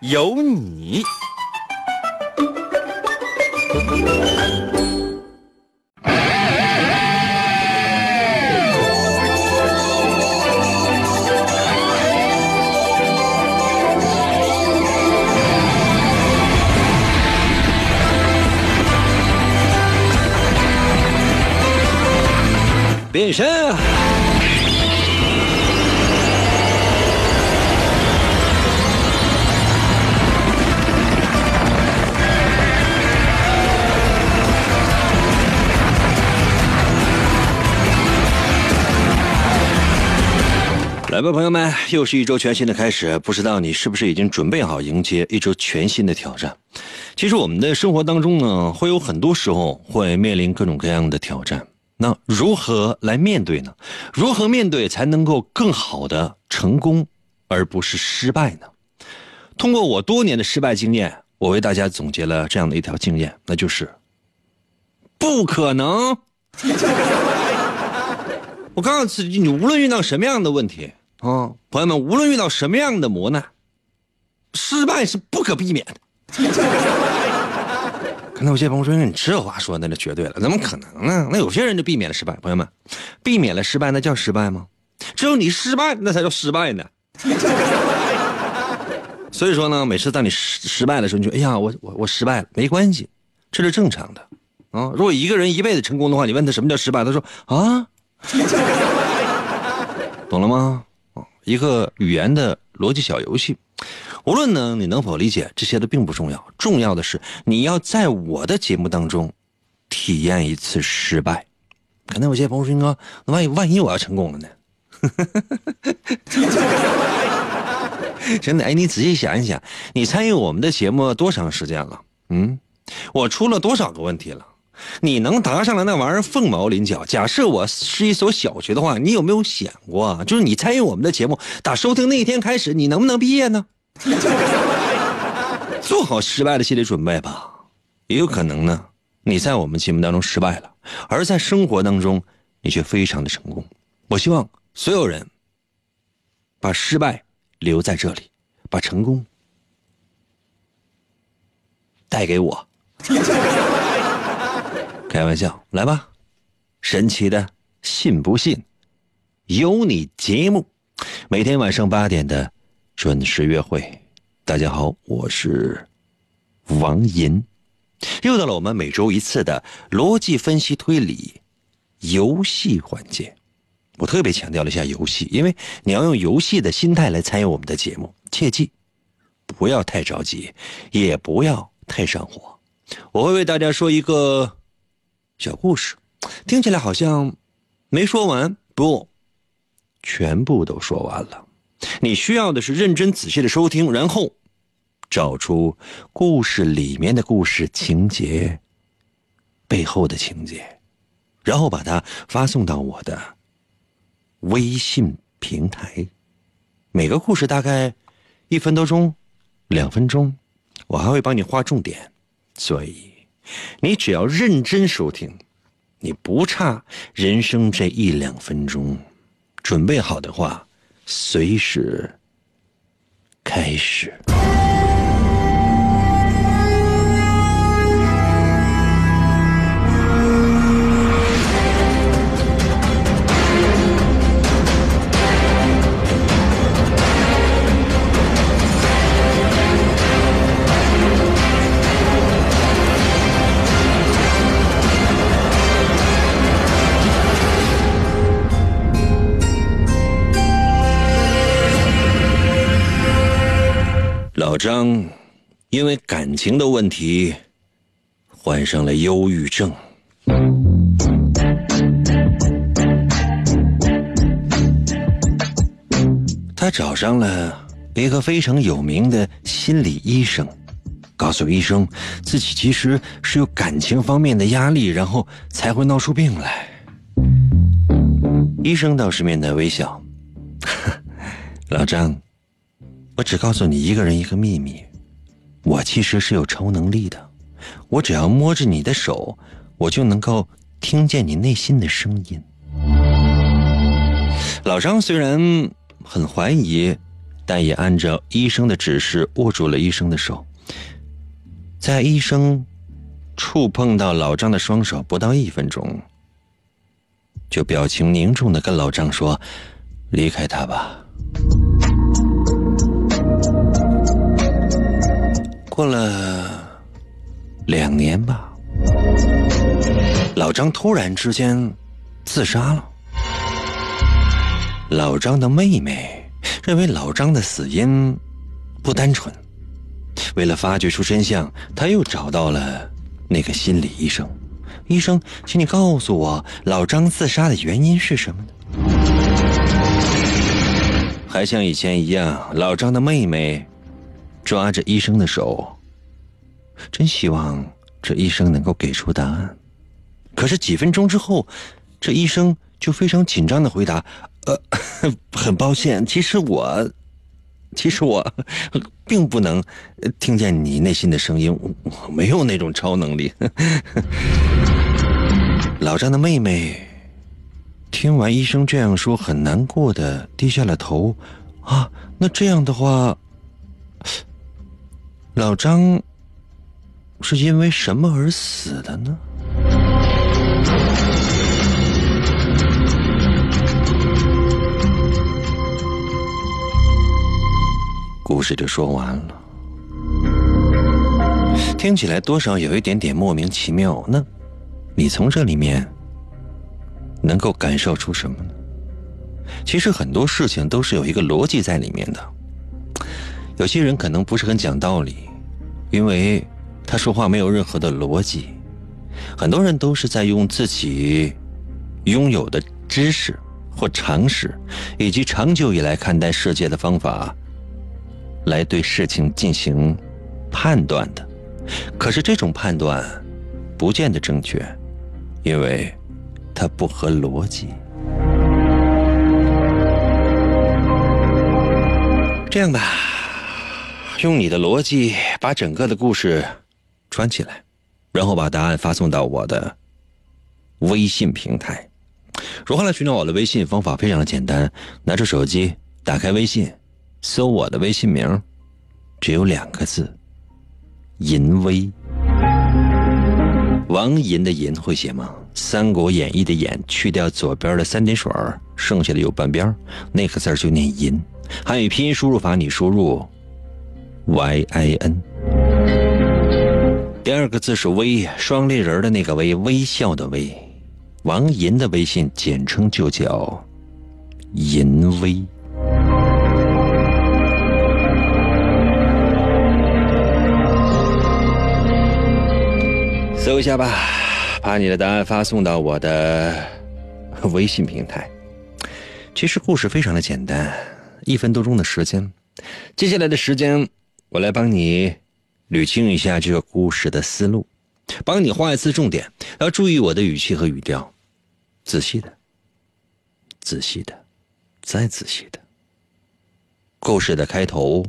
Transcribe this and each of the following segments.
有你。来吧，朋友们，又是一周全新的开始。不知道你是不是已经准备好迎接一周全新的挑战？其实我们的生活当中呢，会有很多时候会面临各种各样的挑战。那如何来面对呢？如何面对才能够更好的成功，而不是失败呢？通过我多年的失败经验，我为大家总结了这样的一条经验，那就是不可能。我告诉你，你无论遇到什么样的问题啊，朋友们，无论遇到什么样的磨难，失败是不可避免的。可能有些朋友说：“你这话说的那绝对了，怎么可能呢？那有些人就避免了失败。朋友们，避免了失败，那叫失败吗？只有你失败，那才叫失败呢。所以说呢，每次当你失失败的时候，你就：“哎呀，我我我失败了，没关系，这是正常的啊。如果一个人一辈子成功的话，你问他什么叫失败，他说啊。”懂了吗？一个语言的逻辑小游戏，无论呢你能否理解，这些都并不重要。重要的是你要在我的节目当中体验一次失败。可能有些朋友说：“哥，那万一万一我要成功了呢？” 真的，哎，你仔细想一想，你参与我们的节目多长时间了？嗯，我出了多少个问题了？你能答上来那玩意儿凤毛麟角。假设我是一所小学的话，你有没有想过，就是你参与我们的节目，打收听那一天开始，你能不能毕业呢？做好失败的心理准备吧。也有可能呢，你在我们节目当中失败了，而在生活当中，你却非常的成功。我希望所有人把失败留在这里，把成功带给我。开玩笑，来吧！神奇的，信不信？有你节目，每天晚上八点的准时约会。大家好，我是王银，又到了我们每周一次的逻辑分析推理游戏环节。我特别强调了一下游戏，因为你要用游戏的心态来参与我们的节目，切记不要太着急，也不要太上火。我会为大家说一个。小故事，听起来好像没说完，不，全部都说完了。你需要的是认真仔细的收听，然后找出故事里面的故事情节背后的情节，然后把它发送到我的微信平台。每个故事大概一分多钟，两分钟，我还会帮你画重点，所以。你只要认真收听，你不差人生这一两分钟。准备好的话，随时开始。情的问题患上了忧郁症，他找上了一个非常有名的心理医生。告诉医生自己其实是有感情方面的压力，然后才会闹出病来。医生倒是面带微笑：“ 老张，我只告诉你一个人一个秘密，我其实是有超能力的。我只要摸着你的手，我就能够听见你内心的声音。”老张虽然很怀疑，但也按照医生的指示握住了医生的手。在医生触碰到老张的双手不到一分钟。就表情凝重的跟老张说：“离开他吧。”过了两年吧，老张突然之间自杀了。老张的妹妹认为老张的死因不单纯，为了发掘出真相，他又找到了那个心理医生。医生，请你告诉我，老张自杀的原因是什么呢？还像以前一样，老张的妹妹抓着医生的手，真希望这医生能够给出答案。可是几分钟之后，这医生就非常紧张的回答：“呃，很抱歉，其实我，其实我并不能听见你内心的声音，我没有那种超能力。”老张的妹妹听完医生这样说，很难过的低下了头。啊，那这样的话，老张是因为什么而死的呢？故事就说完了，听起来多少有一点点莫名其妙那。你从这里面能够感受出什么呢？其实很多事情都是有一个逻辑在里面的。有些人可能不是很讲道理，因为他说话没有任何的逻辑。很多人都是在用自己拥有的知识或常识，以及长久以来看待世界的方法，来对事情进行判断的。可是这种判断不见得正确。因为它不合逻辑。这样吧，用你的逻辑把整个的故事串起来，然后把答案发送到我的微信平台。如何来寻找我的微信？方法非常的简单，拿出手机，打开微信，搜我的微信名，只有两个字：淫威。王银的银会写吗？《三国演义》的演去掉左边的三点水剩下的有半边那个字就念银。汉语拼音输入法，你输入 y i n。第二个字是微，双立人的那个微，微笑的微。王银的微信简称就叫银微。搜一下吧，把你的答案发送到我的微信平台。其实故事非常的简单，一分多钟的时间。接下来的时间，我来帮你捋清一下这个故事的思路，帮你画一次重点。要注意我的语气和语调，仔细的，仔细的，再仔细的。故事的开头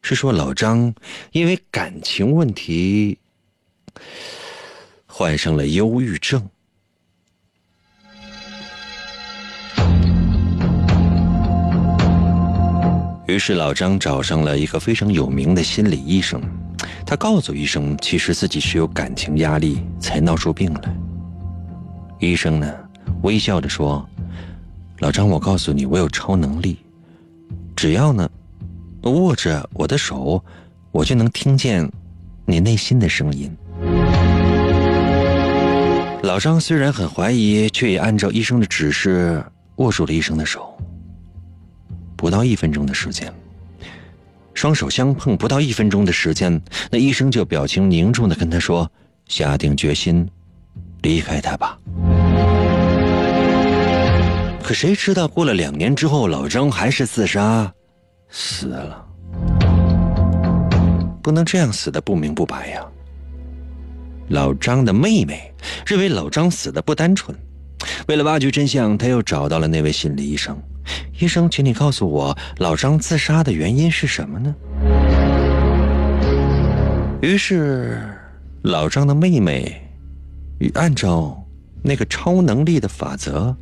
是说老张因为感情问题。患上了忧郁症，于是老张找上了一个非常有名的心理医生。他告诉医生，其实自己是有感情压力才闹出病来。医生呢，微笑着说：“老张，我告诉你，我有超能力，只要呢握着我的手，我就能听见你内心的声音。”老张虽然很怀疑，却也按照医生的指示握住了医生的手。不到一分钟的时间，双手相碰，不到一分钟的时间，那医生就表情凝重的跟他说：“下定决心，离开他吧。”可谁知道过了两年之后，老张还是自杀死了。不能这样死的不明不白呀。老张的妹妹认为老张死的不单纯，为了挖掘真相，他又找到了那位心理医生。医生，请你告诉我，老张自杀的原因是什么呢？于是，老张的妹妹按照那个超能力的法则，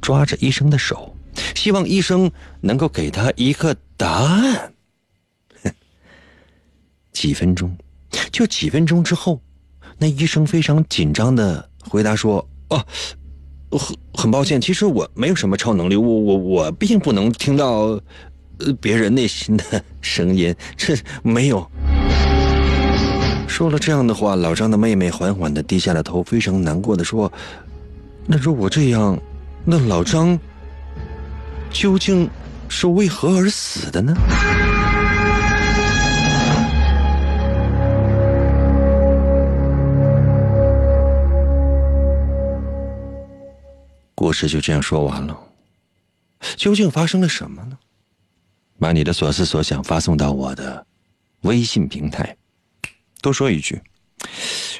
抓着医生的手，希望医生能够给他一个答案。几分钟，就几分钟之后，那医生非常紧张的回答说：“哦，很很抱歉，其实我没有什么超能力，我我我并不能听到呃别人内心的声音，这没有。”说了这样的话，老张的妹妹缓缓的低下了头，非常难过的说：“那如果这样，那老张究竟是为何而死的呢？”故事就这样说完了。究竟发生了什么呢？把你的所思所想发送到我的微信平台。多说一句，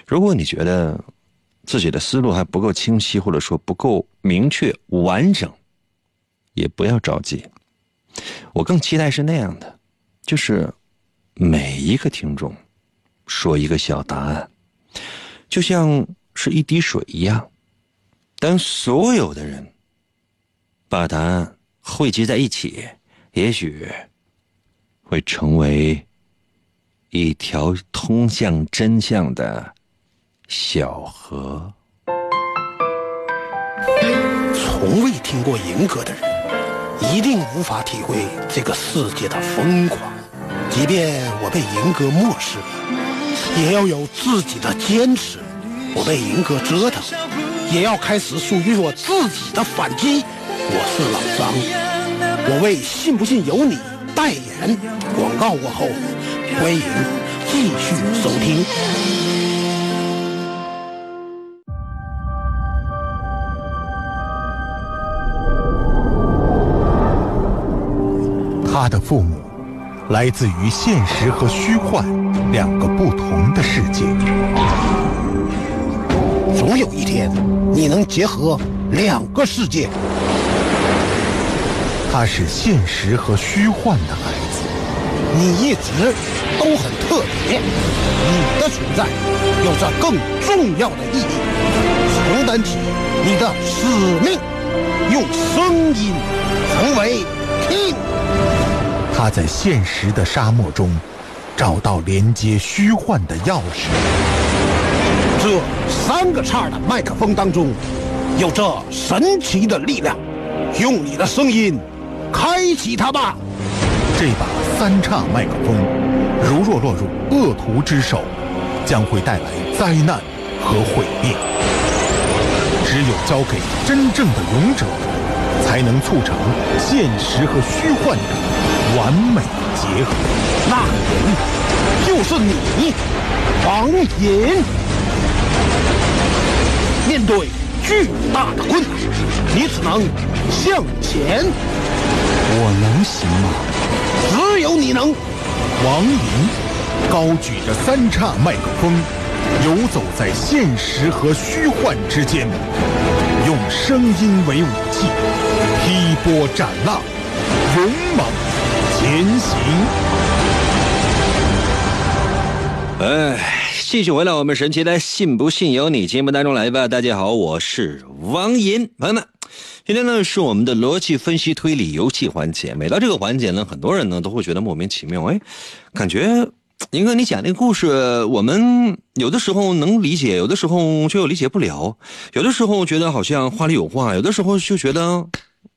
如果你觉得自己的思路还不够清晰，或者说不够明确完整，也不要着急。我更期待是那样的，就是每一个听众说一个小答案，就像是一滴水一样。当所有的人把答案汇集在一起，也许会成为一条通向真相的小河。从未听过银歌的人，一定无法体会这个世界的疯狂。即便我被银歌漠视，也要有自己的坚持。我被银歌折腾。也要开始属于我自己的反击。我是老张，我为《信不信由你》代言。广告过后，欢迎继续收听。他的父母来自于现实和虚幻两个不同的世界。总有一天，你能结合两个世界。他是现实和虚幻的孩子，你一直都很特别，你的存在有着更重要的意义，承担起你的使命，用声音成为 king。他在现实的沙漠中找到连接虚幻的钥匙。这三个叉的麦克风当中，有着神奇的力量。用你的声音，开启它吧！这把三叉麦克风，如若落入恶徒之手，将会带来灾难和毁灭。只有交给真正的勇者，才能促成现实和虚幻的完美结合。那个人就是你，王隐。面对巨大的困难，你只能向前。我能行吗？只有你能。王林高举着三叉麦克风，游走在现实和虚幻之间，用声音为武器，劈波斩浪，勇猛前行。哎。继续回到我们神奇的“信不信由你”节目当中来吧。大家好，我是王银，朋友们，今天呢是我们的逻辑分析推理游戏环节。每到这个环节呢，很多人呢都会觉得莫名其妙，哎，感觉银哥你讲那个故事，我们有的时候能理解，有的时候却又理解不了，有的时候觉得好像话里有话，有的时候就觉得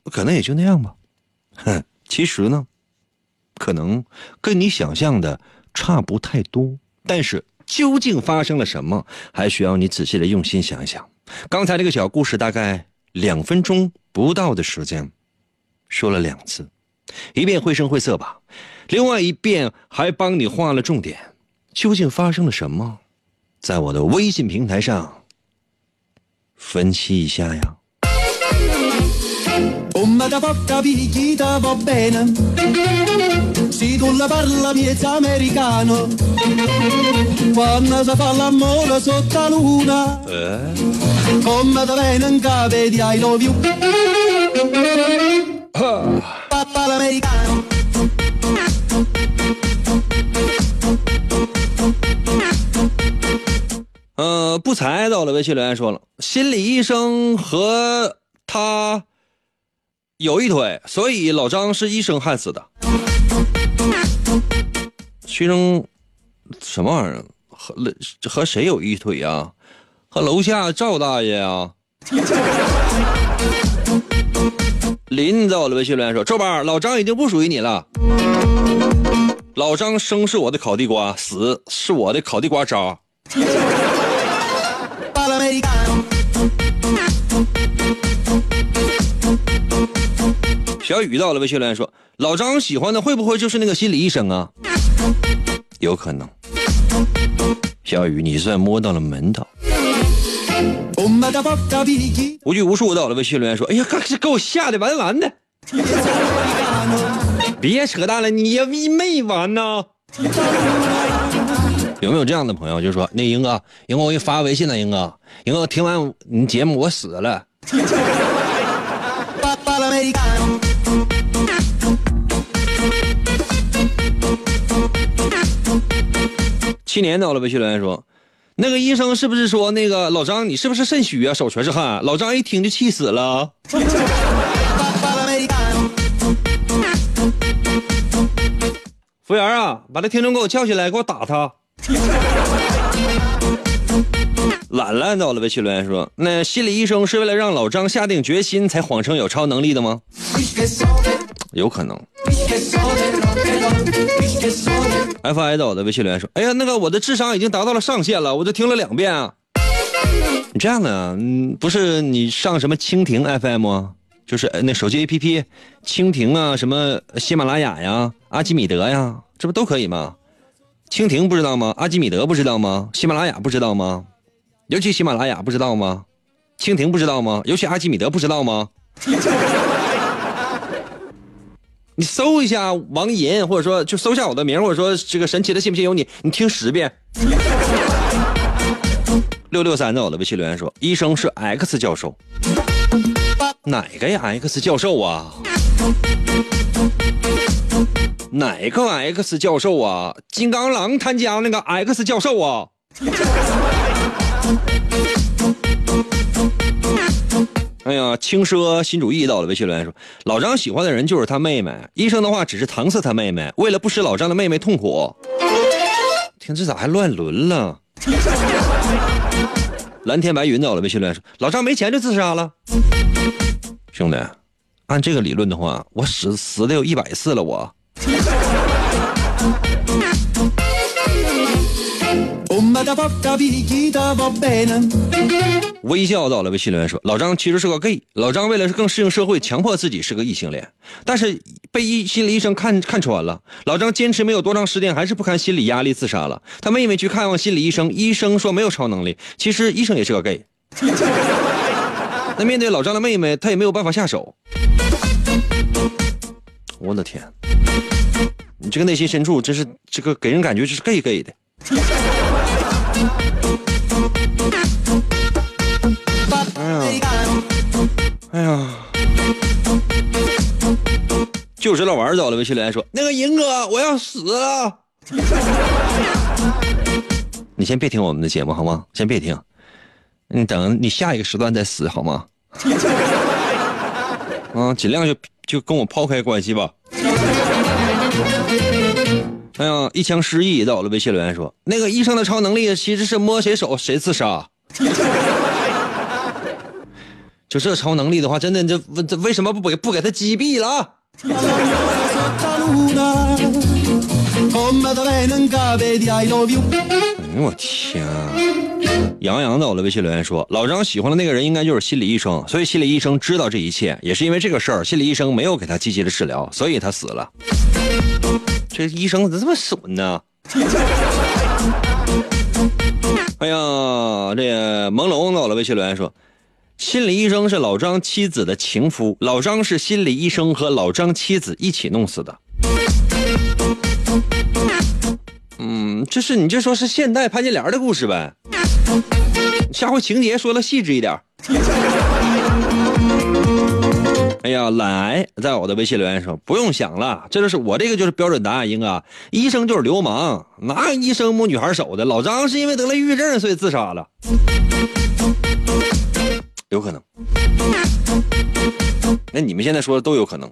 可能也就那样吧。哼，其实呢，可能跟你想象的差不太多，但是。究竟发生了什么？还需要你仔细的用心想一想。刚才这个小故事大概两分钟不到的时间，说了两次，一遍绘声绘色吧，另外一遍还帮你画了重点。究竟发生了什么？在我的微信平台上分析一下呀。Come da porca picchita va bene Se tu la parla miezza americano Quando si fa l'amore sotto la luna Come da venen cave di I love you Papà l'americano 呃，不才到了微信留言说了，心理医生和他 有一腿，所以老张是医生害死的。医生什么玩意儿？和和谁有一腿呀？和楼下赵大爷啊？林在我的微信留言说：“周八，老张已经不属于你了。老张生是我的烤地瓜，死是我的烤地瓜渣。”小雨到了，微信留言说：“老张喜欢的会不会就是那个心理医生啊？”有可能。小雨，你算摸到了门道。无拘无束到了，微信留言说：“哎呀，这给我吓得完完的。”别扯淡了，你也没完呢。有没有这样的朋友，就说那英哥，英哥我给你发微信了，英哥，英哥听完你节目我死了。七年到了，微信留言说，那个医生是不是说那个老张你是不是肾虚啊，手全是汗？老张一听就气死了。服务员啊，把这听众给我叫起来，给我打他。懒懒到了，微信留言说，那心理医生是为了让老张下定决心才谎称有超能力的吗？有可能。F I 到我的微信留言说：“哎呀，那个我的智商已经达到了上限了，我就听了两遍啊。”你这样的，嗯，不是你上什么蜻蜓 FM 啊，就是那手机 APP，蜻蜓啊，什么喜马拉雅呀、阿基米德呀，这不都可以吗？蜻蜓不知道吗？阿基米德不知道吗？喜马拉雅不知道吗？尤其喜马拉雅不知道吗？蜻蜓不知道吗？尤其阿基米德不知道吗？你搜一下王银，或者说就搜下我的名，或者说这个神奇的信不信由你，你听十遍。六六三在我的微信留言说，医生是 X 教授，哪个呀？X 教授啊？哪个 X 教授啊？金刚狼他家那个 X 教授啊？哎呀，轻奢新主义到了，微信留言说，老张喜欢的人就是他妹妹，医生的话只是搪塞他妹妹，为了不使老张的妹妹痛苦。听这咋还乱伦了？蓝天白云到了，微信留言说，老张没钱就自杀了。兄弟，按这个理论的话，我死死的有一百次了，我。微笑到了，微信留言说：“老张其实是个 gay，老张为了更适应社会，强迫自己是个异性恋，但是被医心理医生看看穿了。老张坚持没有多长时间，还是不堪心理压力自杀了。他妹妹去看望心理医生，医生说没有超能力，其实医生也是个 gay。那面对老张的妹妹，他也没有办法下手。我的天，你这个内心深处真是这个给人感觉就是 gay gay 的。”哎呀哎呀，就知道玩儿到了。微信留言说：“那个银哥，我要死了。”你先别听我们的节目好吗？先别听，你等你下一个时段再死好吗？嗯，尽量就就跟我抛开关系吧。哎呀，一腔诗意到了。微信留言说：“那个医生的超能力其实是摸谁手谁自杀。”就这超能力的话，真的这这为什么不给不给他击毙了啊？哎呦我天啊！杨洋在我的微信留言说，老张喜欢的那个人应该就是心理医生，所以心理医生知道这一切，也是因为这个事儿，心理医生没有给他积极的治疗，所以他死了。这医生怎么这么损呢？哎呀，这朦胧在我的微信留言说，心理医生是老张妻子的情夫，老张是心理医生和老张妻子一起弄死的。嗯，这是你就说是现代潘金莲的故事呗？下回情节说的细致一点。哎呀，懒癌在我的微信留言说不用想了，这就是我这个就是标准答案，英啊，医生就是流氓，哪有医生摸女孩手的？老张是因为得了抑郁症所以自杀了，有可能。那你们现在说的都有可能，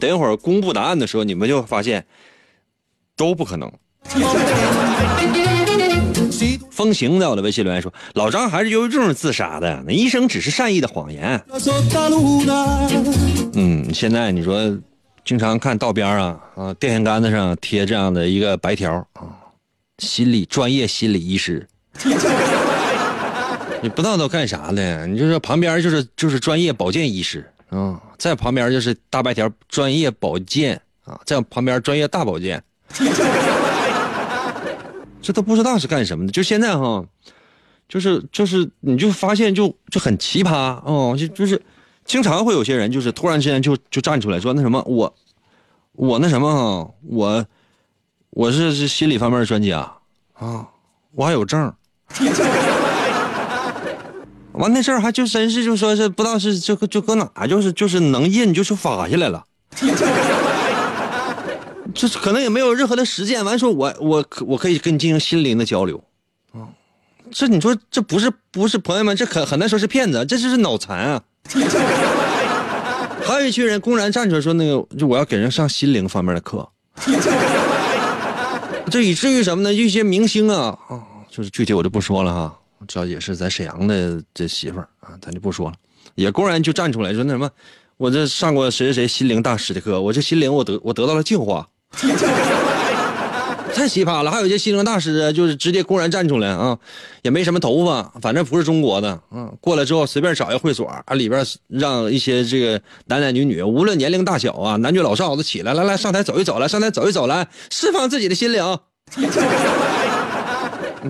等一会儿公布答案的时候，你们就发现都不可能。风行在我的微信留言说：“老张还是由于这种自杀的，那医生只是善意的谎言。”嗯，现在你说，经常看道边啊啊电线杆子上贴这样的一个白条啊，心理专业心理医师，你不知道都干啥呢？你就说旁边就是就是专业保健医师啊，在旁边就是大白条专业保健啊，在旁边专业大保健。这都不知道是干什么的，就现在哈，就是就是，你就发现就就很奇葩哦，就就是，经常会有些人就是突然之间就就站出来说那什么我，我那什么哈，我我是是心理方面的专家啊，我还有证 完那事儿还就真是就说是不知道是这个就搁哪，就是就是能印就是发下来了。这可能也没有任何的实践，完说我我可我可以跟你进行心灵的交流，啊，这你说这不是不是朋友们，这很很难说是骗子，这就是脑残啊！还有一群人公然站出来说那个，就我要给人上心灵方面的课，这以至于什么呢？一些明星啊啊，就是具体我就不说了哈，这也是咱沈阳的这媳妇儿啊，咱就不说了，也公然就站出来说那什么，我这上过谁谁谁心灵大师的课，我这心灵我得我得到了净化。太奇葩了！还有一些心灵大师，就是直接公然站出来啊，也没什么头发，反正不是中国的，嗯，过来之后随便找一个会所啊，里边让一些这个男男女女，无论年龄大小啊，男女老少都起来，来来上台走一走，来上台走一走，来释放自己的心灵。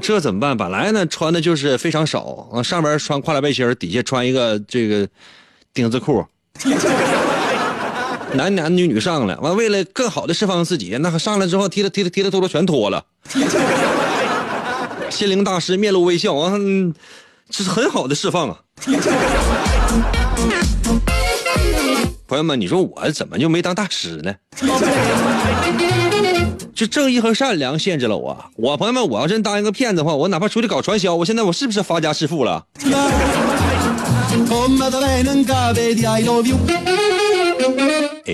这怎么办？本来呢穿的就是非常少啊，上边穿跨栏背心，底下穿一个这个丁字裤。男男女女上来，完为了更好的释放自己，那上来之后踢了踢了踢了秃噜全脱了。心灵大师面露微笑啊，这是很好的释放啊。朋友们，你说我怎么就没当大师呢？就正义和善良限制了我。我朋友们，我要真当一个骗子的话，我哪怕出去搞传销，我现在我是不是发家致富了？哎，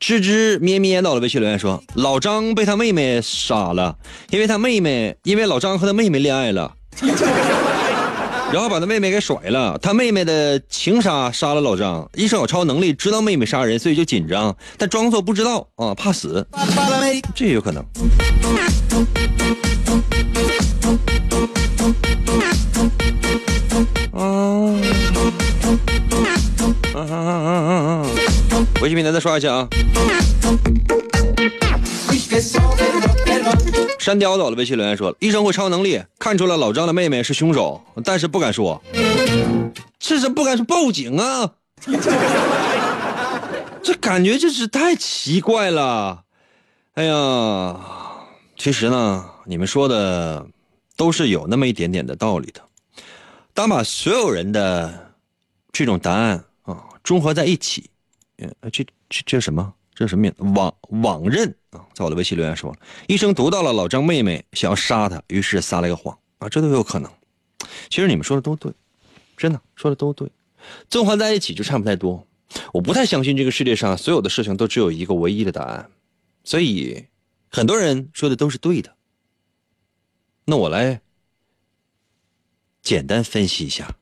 吱吱咩咩到了微信留言说，老张被他妹妹杀了，因为他妹妹因为老张和他妹妹恋爱了，然后把他妹妹给甩了，他妹妹的情杀杀了老张。医生有超能力，知道妹妹杀人，所以就紧张，但装作不知道啊，怕死，这也有可能。微信平台再刷一下啊！山雕走了，微信留言说了：医生会超能力，看出了老张的妹妹是凶手，但是不敢说，这是不敢说报警啊！这感觉就是太奇怪了。哎呀，其实呢，你们说的都是有那么一点点的道理的。当把所有人的这种答案啊综合在一起。呃，这这这什么？这什么？网网任啊，在我的微信留言说，医生读到了老张妹妹想要杀他，于是撒了一个谎啊，这都有可能。其实你们说的都对，真的说的都对，综合在一起就差不太多。我不太相信这个世界上所有的事情都只有一个唯一的答案，所以很多人说的都是对的。那我来简单分析一下。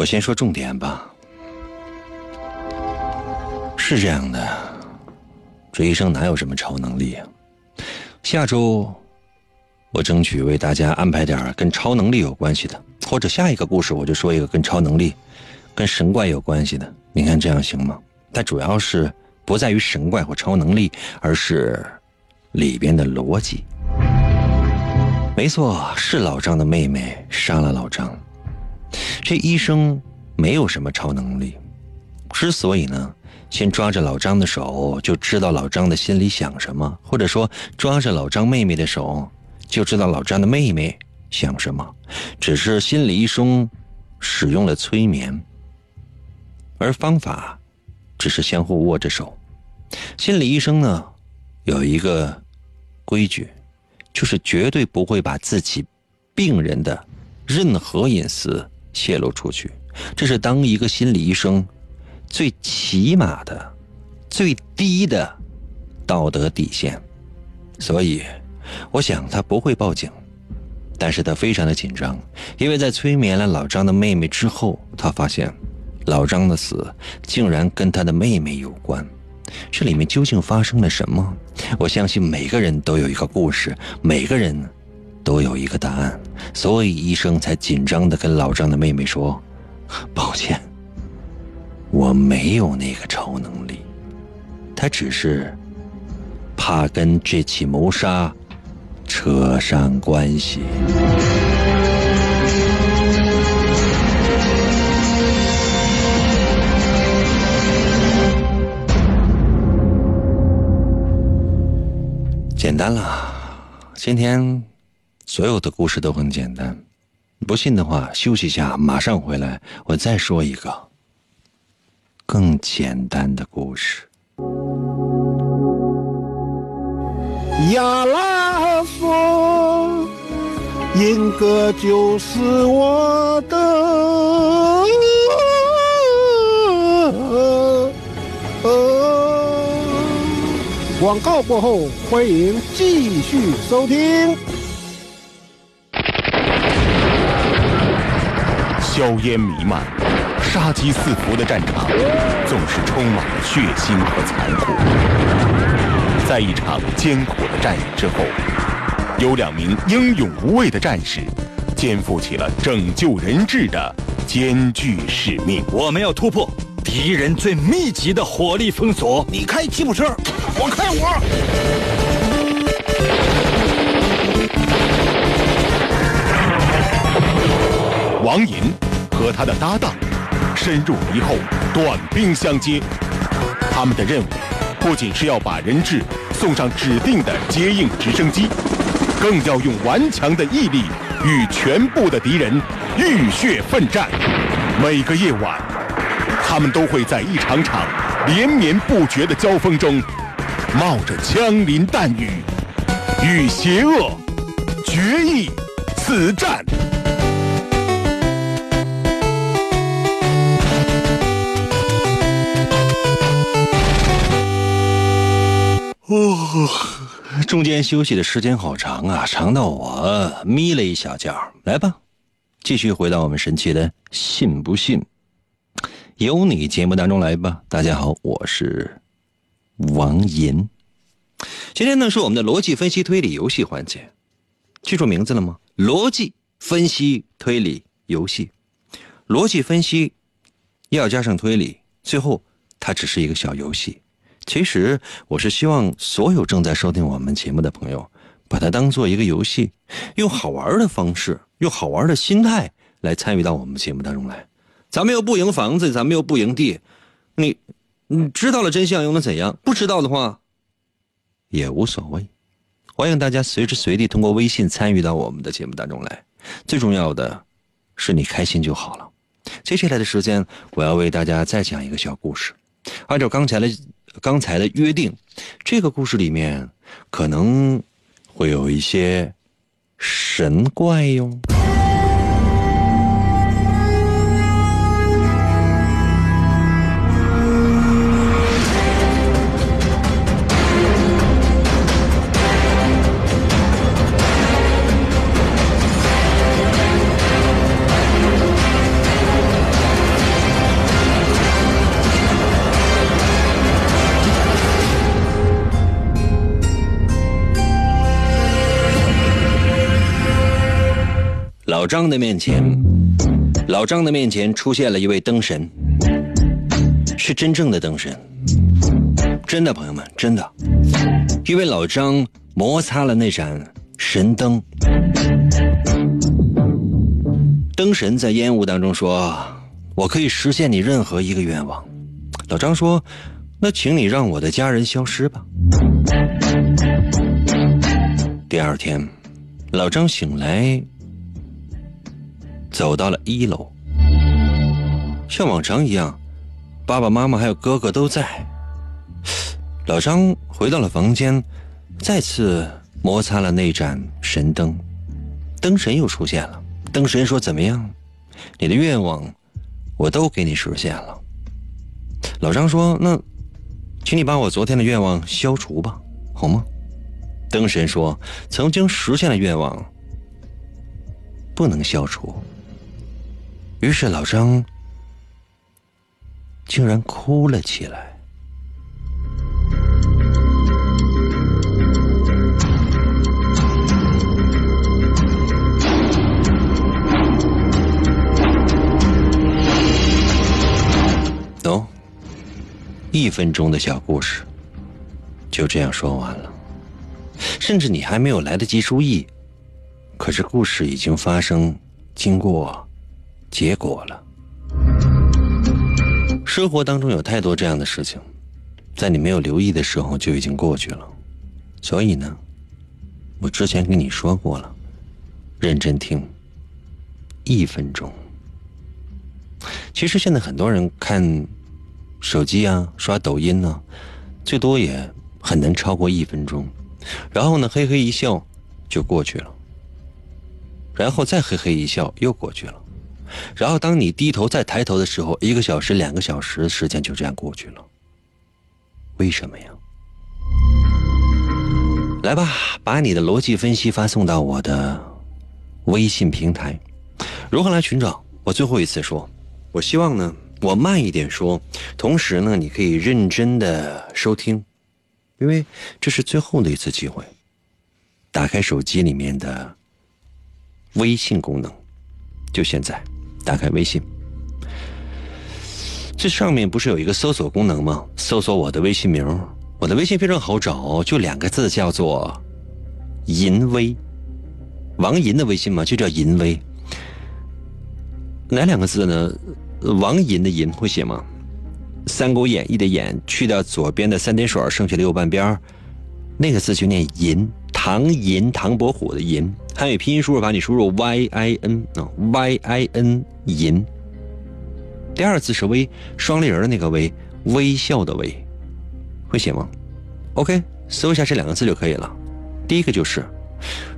我先说重点吧。是这样的，这医生哪有什么超能力啊？下周我争取为大家安排点跟超能力有关系的，或者下一个故事我就说一个跟超能力、跟神怪有关系的。你看这样行吗？但主要是不在于神怪或超能力，而是里边的逻辑。没错，是老张的妹妹杀了老张。这医生没有什么超能力，之所以呢，先抓着老张的手就知道老张的心里想什么，或者说抓着老张妹妹的手就知道老张的妹妹想什么，只是心理医生使用了催眠，而方法只是相互握着手。心理医生呢有一个规矩，就是绝对不会把自己病人的任何隐私。泄露出去，这是当一个心理医生最起码的、最低的道德底线。所以，我想他不会报警，但是他非常的紧张，因为在催眠了老张的妹妹之后，他发现老张的死竟然跟他的妹妹有关。这里面究竟发生了什么？我相信每个人都有一个故事，每个人。都有一个答案，所以医生才紧张的跟老张的妹妹说：“抱歉，我没有那个超能力，他只是怕跟这起谋杀扯上关系。”简单了，今天。所有的故事都很简单，不信的话，休息一下，马上回来，我再说一个更简单的故事。亚拉说，英哥就是我的。广告过后，欢迎继续收听。硝烟弥漫、杀机四伏的战场，总是充满了血腥和残酷。在一场艰苦的战役之后，有两名英勇无畏的战士，肩负起了拯救人质的艰巨使命。我们要突破敌人最密集的火力封锁。你开吉普车，我开我。王银和他的搭档深入敌后，短兵相接。他们的任务不仅是要把人质送上指定的接应直升机，更要用顽强的毅力与全部的敌人浴血奋战。每个夜晚，他们都会在一场场连绵不绝的交锋中，冒着枪林弹雨，与邪恶决一死战。中间休息的时间好长啊，长到我眯了一小觉。来吧，继续回到我们神奇的“信不信由你”节目当中来吧。大家好，我是王银。今天呢是我们的逻辑分析推理游戏环节，记住名字了吗？逻辑分析推理游戏，逻辑分析要加上推理，最后它只是一个小游戏。其实我是希望所有正在收听我们节目的朋友，把它当做一个游戏，用好玩的方式，用好玩的心态来参与到我们节目当中来。咱们又不赢房子，咱们又不赢地，你你知道了真相又能怎样？不知道的话也无所谓。欢迎大家随时随地通过微信参与到我们的节目当中来。最重要的是你开心就好了。接下来的时间，我要为大家再讲一个小故事，按照刚才的。刚才的约定，这个故事里面可能会有一些神怪哟。老张的面前，老张的面前出现了一位灯神，是真正的灯神，真的朋友们，真的，因为老张摩擦了那盏神灯，灯神在烟雾当中说：“我可以实现你任何一个愿望。”老张说：“那请你让我的家人消失吧。”第二天，老张醒来，走到了一楼，像往常一样，爸爸妈妈还有哥哥都在。老张回到了房间，再次摩擦了那盏神灯，灯神又出现了。灯神说：“怎么样？你的愿望我都给你实现了。”老张说：“那，请你把我昨天的愿望消除吧，好吗？”灯神说：“曾经实现的愿望不能消除。”于是老张竟然哭了起来。喏，一分钟的小故事就这样说完了。甚至你还没有来得及注意，可是故事已经发生、经过、结果了。生活当中有太多这样的事情，在你没有留意的时候就已经过去了。所以呢，我之前跟你说过了，认真听，一分钟。其实现在很多人看手机啊、刷抖音呢，最多也很难超过一分钟。然后呢，嘿嘿一笑，就过去了。然后再嘿嘿一笑，又过去了。然后当你低头再抬头的时候，一个小时、两个小时时间就这样过去了。为什么呀？来吧，把你的逻辑分析发送到我的微信平台。如何来寻找？我最后一次说，我希望呢，我慢一点说，同时呢，你可以认真的收听。因为这是最后的一次机会，打开手机里面的微信功能，就现在，打开微信，这上面不是有一个搜索功能吗？搜索我的微信名，我的微信非常好找，就两个字，叫做“淫威”，王淫的微信嘛，就叫“淫威”。哪两个字呢？王淫的“淫”会写吗？《三国演义》的“演”去掉左边的三点水，剩下的右半边那个字就念“淫”。唐寅，唐伯虎的“寅”。汉语拼音输入法，你输入 y i n 啊，y i n 银。第二字是微，双立人的那个微，微笑的微，会写吗？OK，搜一下这两个字就可以了。第一个就是，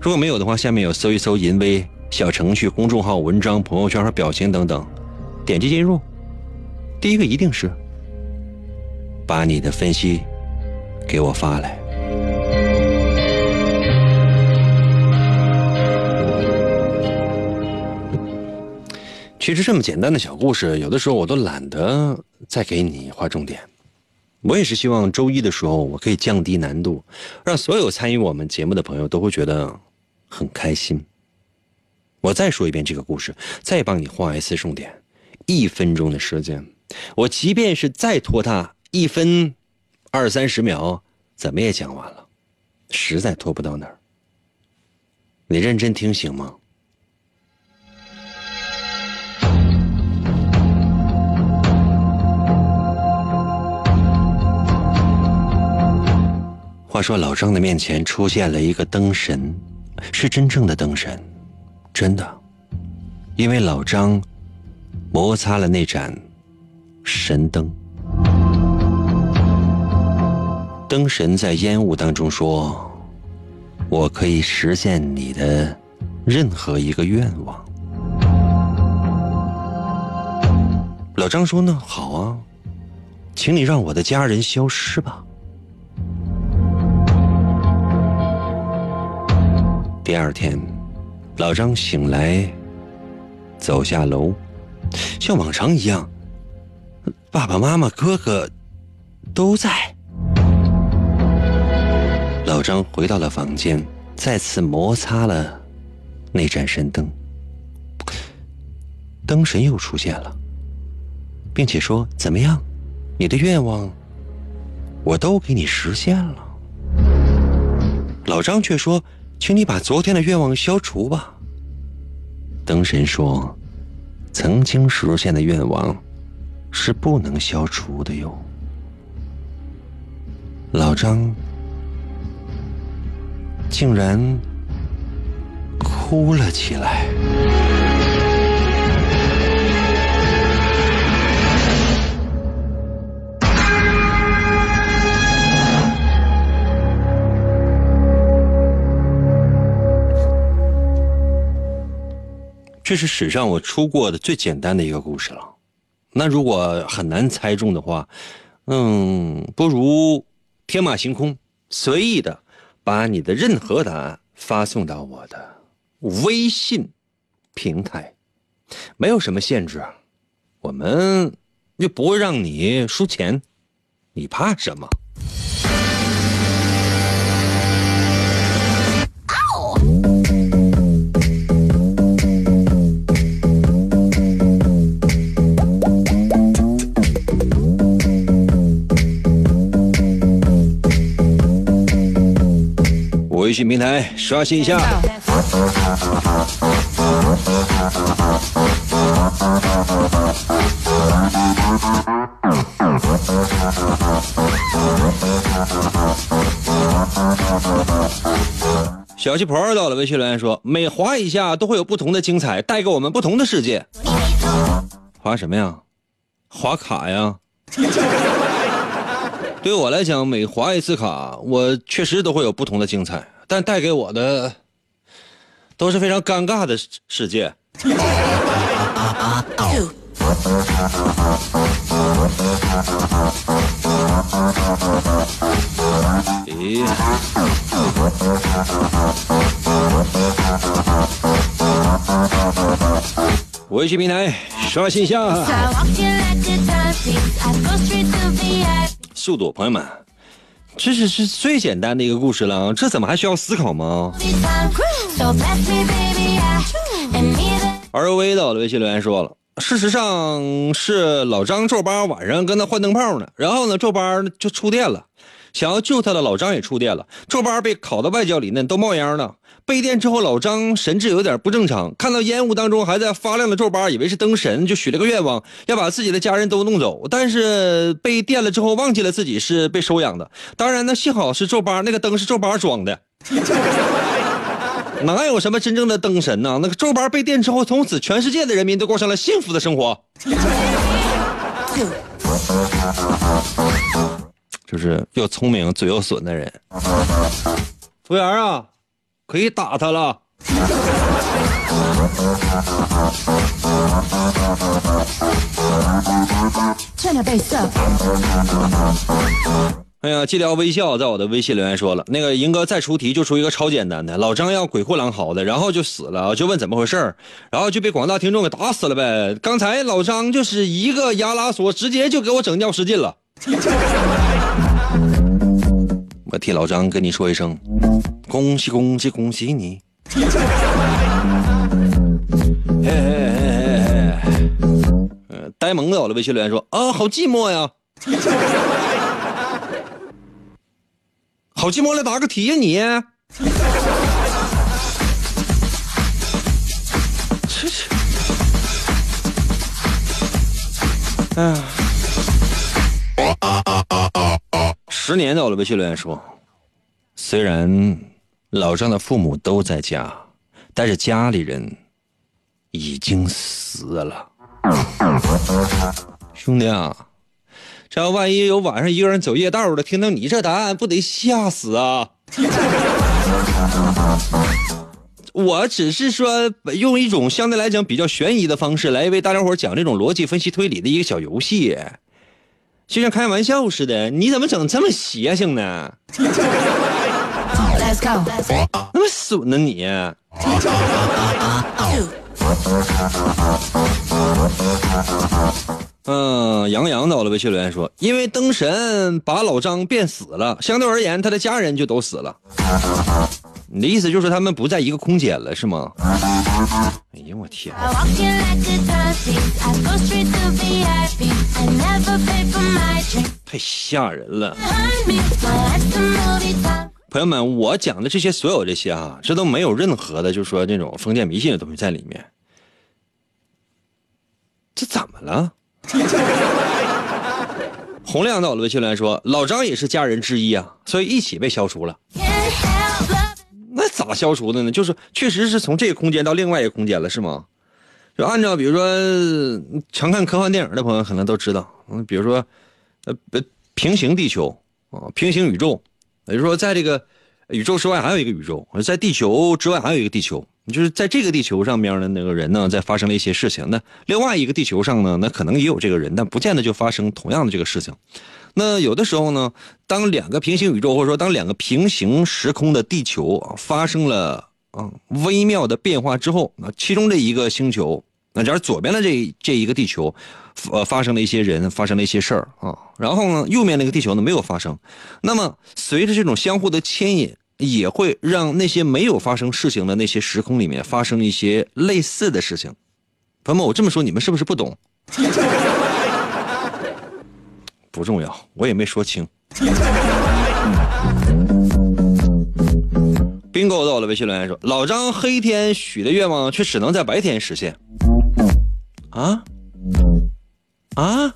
如果没有的话，下面有搜一搜“银微”小程序、公众号、文章、朋友圈和表情等等，点击进入。第一个一定是。把你的分析给我发来。其实这么简单的小故事，有的时候我都懒得再给你划重点。我也是希望周一的时候，我可以降低难度，让所有参与我们节目的朋友都会觉得很开心。我再说一遍这个故事，再帮你画一次重点，一分钟的时间，我即便是再拖沓。一分二三十秒，怎么也讲完了，实在拖不到那儿。你认真听行吗？话说老张的面前出现了一个灯神，是真正的灯神，真的，因为老张摩擦了那盏神灯。灯神在烟雾当中说：“我可以实现你的任何一个愿望。”老张说：“那好啊，请你让我的家人消失吧。”第二天，老张醒来，走下楼，像往常一样，爸爸妈妈、哥哥都在。老张回到了房间，再次摩擦了那盏神灯，灯神又出现了，并且说：“怎么样，你的愿望我都给你实现了。”老张却说：“请你把昨天的愿望消除吧。”灯神说：“曾经实现的愿望是不能消除的哟。”老张竟然哭了起来。这是史上我出过的最简单的一个故事了。那如果很难猜中的话，嗯，不如天马行空，随意的把你的任何答案发送到我的微信平台，没有什么限制，我们又不会让你输钱，你怕什么？微信平台刷新一下。小气婆到了，微信留言说：“每滑一下都会有不同的精彩，带给我们不同的世界。”滑什么呀？滑卡呀？对我来讲，每滑一次卡，我确实都会有不同的精彩。但带给我的都是非常尴尬的世界。咦？微信平台刷新一下速度，朋友们。这是是最简单的一个故事了，这怎么还需要思考吗？而微的微信留言说了，事实上是老张皱巴晚上跟他换灯泡呢，然后呢皱巴就触电了，想要救他的老张也触电了，皱巴被烤的外焦里嫩，都冒烟了。被电之后，老张神志有点不正常，看到烟雾当中还在发亮的皱巴，以为是灯神，就许了个愿望，要把自己的家人都弄走。但是被电了之后，忘记了自己是被收养的。当然呢，幸好是皱巴，那个灯是皱巴装的，哪有什么真正的灯神呢？那个皱巴被电之后，从此全世界的人民都过上了幸福的生活。就是又聪明嘴又损的人。服务员啊！可以打他了。哎呀，寂寥微笑在我的微信留言说了，那个银哥再出题就出一个超简单的，老张要鬼哭狼嚎的，然后就死了，就问怎么回事然后就被广大听众给打死了呗。刚才老张就是一个牙拉索，直接就给我整尿失禁了。我替老张跟你说一声。恭喜恭喜恭喜你！嘿嘿嘿嘿嘿，呆萌的了微信留言说啊，好寂寞呀，好寂寞，来答个题呀你！这这，哎，十年的了微信留言说，虽然。老张的父母都在家，但是家里人已经死了。兄弟啊，这要万一有晚上一个人走夜道的，听到你这答案，不得吓死啊！我只是说用一种相对来讲比较悬疑的方式来为大家伙讲这种逻辑分析推理的一个小游戏，就像开玩笑似的。你怎么整这么邪性呢？那么损呢你？嗯，杨洋到了微信留言说，因为灯神把老张变死了，相对而言他的家人就都死了。你的意思就是他们不在一个空间了，是吗？哎呀，我天.太吓人了。朋友们，我讲的这些所有这些啊，这都没有任何的，就是说那种封建迷信的东西在里面。这怎么了？洪亮到了微信留言说，老张也是家人之一啊，所以一起被消除了。咋消除的呢？就是确实是从这个空间到另外一个空间了，是吗？就按照比如说常看科幻电影的朋友可能都知道，嗯，比如说，呃平行地球啊，平行宇宙，也就是说，在这个宇宙之外还有一个宇宙，在地球之外还有一个地球，就是在这个地球上面的那个人呢，在发生了一些事情，那另外一个地球上呢，那可能也有这个人，但不见得就发生同样的这个事情。那有的时候呢，当两个平行宇宙或者说当两个平行时空的地球啊发生了啊微妙的变化之后，那其中这一个星球，那假如左边的这这一个地球，呃发生了一些人，发生了一些事儿啊，然后呢右面那个地球呢没有发生，那么随着这种相互的牵引，也会让那些没有发生事情的那些时空里面发生一些类似的事情。朋友们，我这么说你们是不是不懂？不重要，我也没说清。冰狗到了微信留言说：“老张黑天许的愿望却只能在白天实现。”啊啊！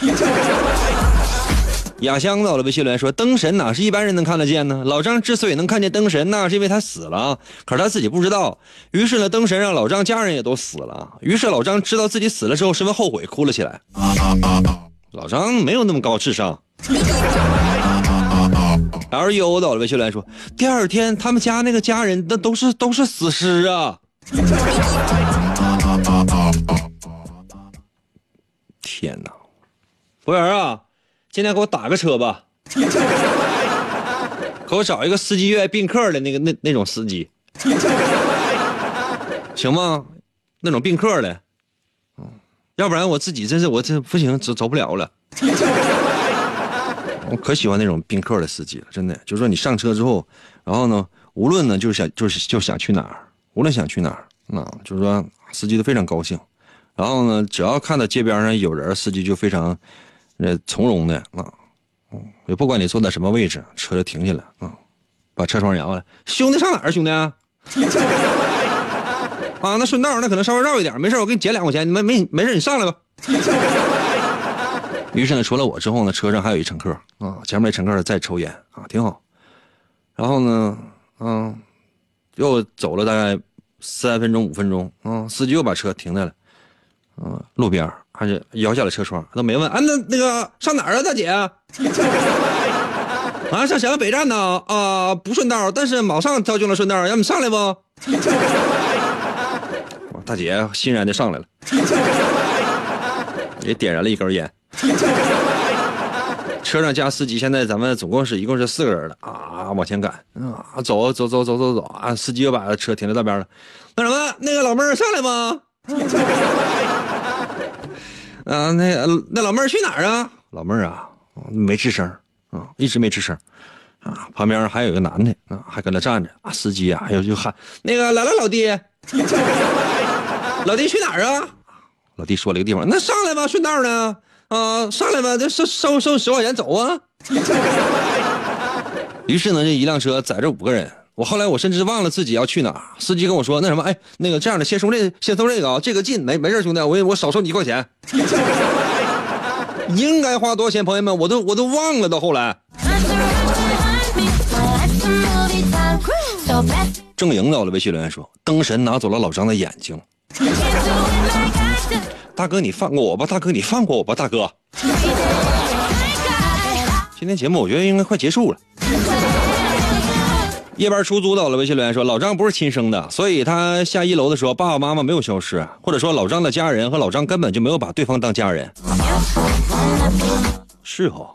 雅香到了微信留言说：“灯神哪是一般人能看得见呢？老张之所以能看见灯神，那是因为他死了，可是他自己不知道。于是呢，灯神让老张家人也都死了。于是老张知道自己死了之后，十分后悔，哭了起来。老张没有那么高智商。L U 到了微信留言说：第二天他们家那个家人那都是都是死尸啊！天哪！服务员啊，今天给我打个车吧，给我找一个司机愿意并客的那个那那种司机，行吗？那种并客的，嗯，要不然我自己真是我这不行，走走不了了。我可喜欢那种宾客的司机了，真的，就是说你上车之后，然后呢，无论呢就是想就是就想去哪儿，无论想去哪儿，那就是说司机都非常高兴，然后呢，只要看到街边上有人，司机就非常呃从容的啊，嗯，也不管你坐在什么位置，车就停下来啊，把车窗摇下来，兄弟上哪儿？兄弟啊，啊，那顺道那可能稍微绕一点，没事，我给你减两块钱，你没没没事，你上来吧。于是呢，除了我之后呢，车上还有一乘客啊，前面那乘客在抽烟啊，挺好。然后呢，嗯，又走了大概三分钟五分钟啊，司机又把车停在了嗯路边，还是摇下了车窗，都没问啊，那那个上哪儿啊，大姐？啊，上沈阳北站呢？啊，不顺道，但是马上交警了顺道，让你上来不？大姐欣然的上来了，也点燃了一根烟。车上加司机，现在咱们总共是一共是四个人了啊，往前赶啊，走走走走走走啊！司机又把车停在那边了。那什么，那个老妹儿上来吗？啊，那个那老妹儿去哪儿啊？老妹儿啊，没吱声啊，一直没吱声啊。旁边还有一个男的啊，还搁那站着啊。司机啊，还有就喊那个来了，老弟，老弟去哪儿啊？老弟说了一个地方，那上来吧，顺道呢。啊，上来吧，这收收收十块钱走啊！于是呢，这一辆车载着五个人。我后来我甚至忘了自己要去哪儿。司机跟我说：“那什么，哎，那个这样的，先收这，先收这个啊，这个近，没没事，兄弟，我我少收你一块钱。应该花多少钱，朋友们，我都我都忘了。到后来，Time to rush behind me. My life's a movie time. So fast, 郑莹到了微信留言说：“灯神拿走了老张的眼睛。大哥，你放过我吧，大哥，你放过我吧，大哥。今天节目我觉得应该快结束了。”夜班出租到了微信留言说：“老张不是亲生的，所以他下一楼的时候，爸爸妈妈没有消失，或者说老张的家人和老张根本就没有把对方当家人。”是哦，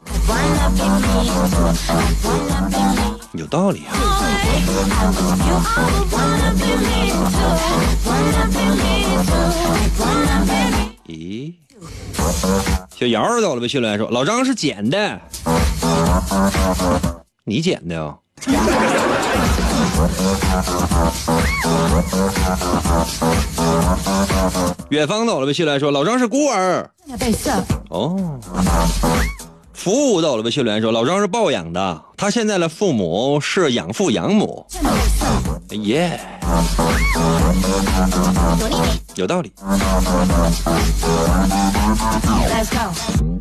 有道理啊。咦，小姚走了微信留言说：“老张是捡的，你捡的啊、远方走了微信来说，老张是孤儿。哦，服务到了微信留言说，老张是抱养的，他现在的父母是养父养母。耶、有道理。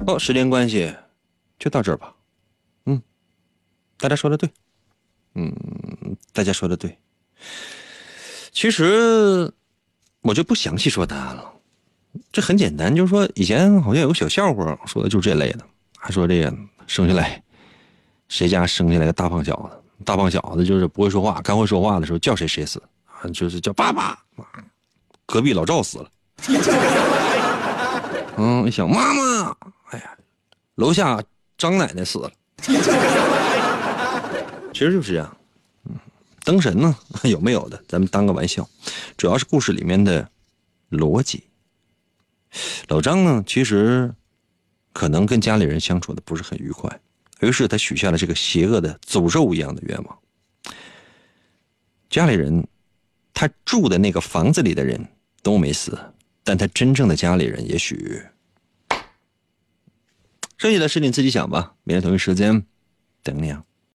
哦，时间关系，就到这儿吧。嗯，大家说的对，嗯，大家说的对。其实我就不详细说答案了，这很简单，就是说以前好像有个小笑话，说的就是这类的，还说这个生下来谁家生下来个大胖小子，大胖小子就是不会说话，刚会说话的时候叫谁谁死，啊，就是叫爸爸，隔壁老赵死了。嗯，一想妈妈，哎呀，楼下张奶奶死了。其实就是这样，嗯，灯神呢 有没有的，咱们当个玩笑，主要是故事里面的逻辑。老张呢，其实可能跟家里人相处的不是很愉快，于是他许下了这个邪恶的诅咒一样的愿望。家里人，他住的那个房子里的人都没死，但他真正的家里人也许。剩下的事你自己想吧，明天同一时间等你啊。